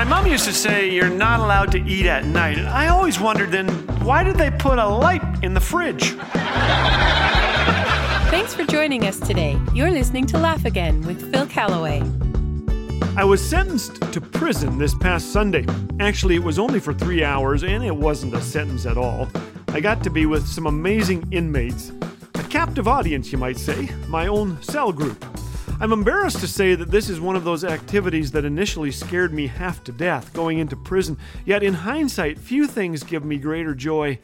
My mom used to say you're not allowed to eat at night. And I always wondered then, why did they put a light in the fridge? Thanks for joining us today. You're listening to Laugh Again with Phil Callaway. I was sentenced to prison this past Sunday. Actually, it was only for three hours, and it wasn't a sentence at all. I got to be with some amazing inmates. A captive audience, you might say, my own cell group. I'm embarrassed to say that this is one of those activities that initially scared me half to death going into prison, yet in hindsight, few things give me greater joy.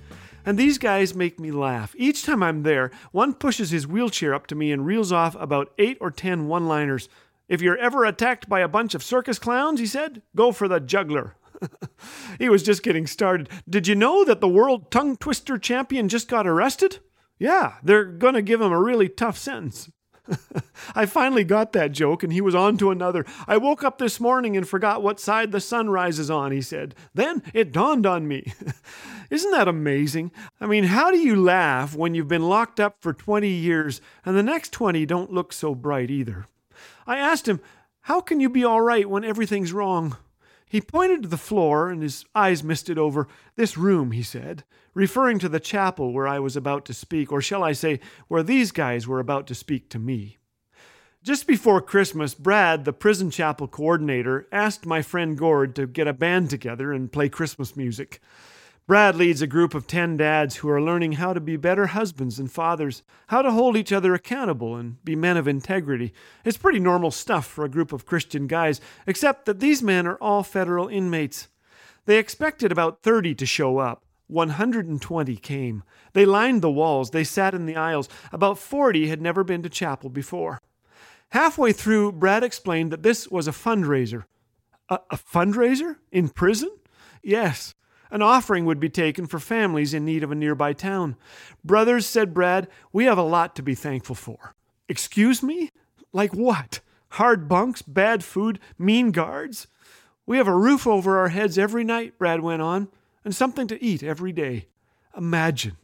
And these guys make me laugh. Each time I'm there, one pushes his wheelchair up to me and reels off about eight or ten one liners. If you're ever attacked by a bunch of circus clowns, he said, go for the juggler. he was just getting started. Did you know that the world tongue twister champion just got arrested? Yeah, they're going to give him a really tough sentence. I finally got that joke, and he was on to another. I woke up this morning and forgot what side the sun rises on, he said. Then it dawned on me. Isn't that amazing? I mean, how do you laugh when you've been locked up for 20 years and the next 20 don't look so bright either? I asked him, How can you be all right when everything's wrong? He pointed to the floor and his eyes misted over. This room, he said, referring to the chapel where I was about to speak, or shall I say, where these guys were about to speak to me. Just before Christmas, Brad, the prison chapel coordinator, asked my friend Gord to get a band together and play Christmas music. Brad leads a group of 10 dads who are learning how to be better husbands and fathers, how to hold each other accountable and be men of integrity. It's pretty normal stuff for a group of Christian guys, except that these men are all federal inmates. They expected about 30 to show up. 120 came. They lined the walls, they sat in the aisles. About 40 had never been to chapel before. Halfway through, Brad explained that this was a fundraiser. A, a fundraiser? In prison? Yes. An offering would be taken for families in need of a nearby town. Brothers, said Brad, we have a lot to be thankful for. Excuse me? Like what? Hard bunks, bad food, mean guards? We have a roof over our heads every night, Brad went on, and something to eat every day. Imagine.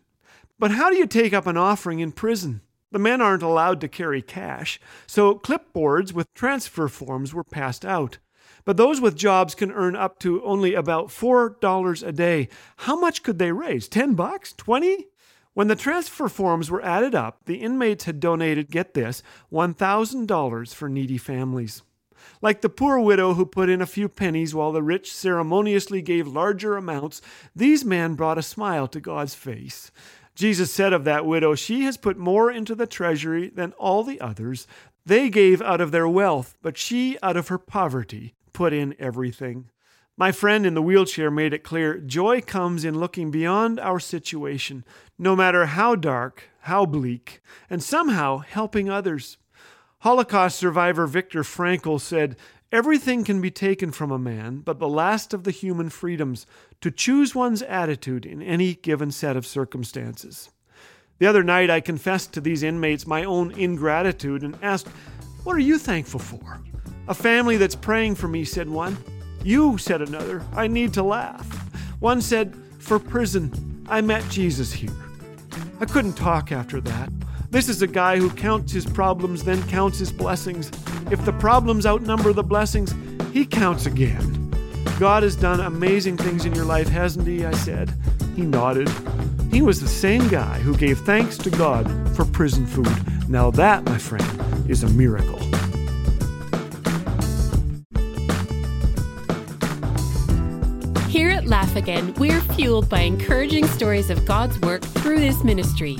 But how do you take up an offering in prison? The men aren't allowed to carry cash, so clipboards with transfer forms were passed out. But those with jobs can earn up to only about $4 a day. How much could they raise? 10 bucks? 20? When the transfer forms were added up, the inmates had donated, get this, $1,000 for needy families. Like the poor widow who put in a few pennies while the rich ceremoniously gave larger amounts, these men brought a smile to God's face. Jesus said of that widow, She has put more into the treasury than all the others. They gave out of their wealth, but she out of her poverty put in everything. My friend in the wheelchair made it clear joy comes in looking beyond our situation, no matter how dark, how bleak, and somehow helping others. Holocaust survivor Viktor Frankl said, Everything can be taken from a man, but the last of the human freedoms, to choose one's attitude in any given set of circumstances. The other night, I confessed to these inmates my own ingratitude and asked, What are you thankful for? A family that's praying for me, said one. You, said another. I need to laugh. One said, For prison, I met Jesus here. I couldn't talk after that. This is a guy who counts his problems, then counts his blessings. If the problems outnumber the blessings, he counts again. God has done amazing things in your life, hasn't he? I said. He nodded. He was the same guy who gave thanks to God for prison food. Now, that, my friend, is a miracle. Here at Laugh Again, we're fueled by encouraging stories of God's work through this ministry.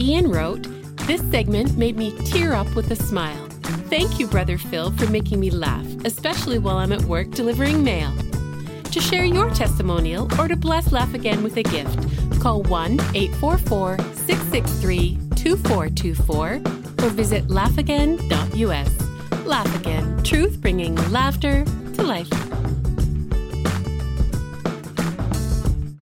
Ian wrote, This segment made me tear up with a smile. Thank you, Brother Phil, for making me laugh, especially while I'm at work delivering mail. To share your testimonial or to bless Laugh Again with a gift, call 1 844 663 2424 or visit laughagain.us. Laugh Again, truth bringing laughter to life.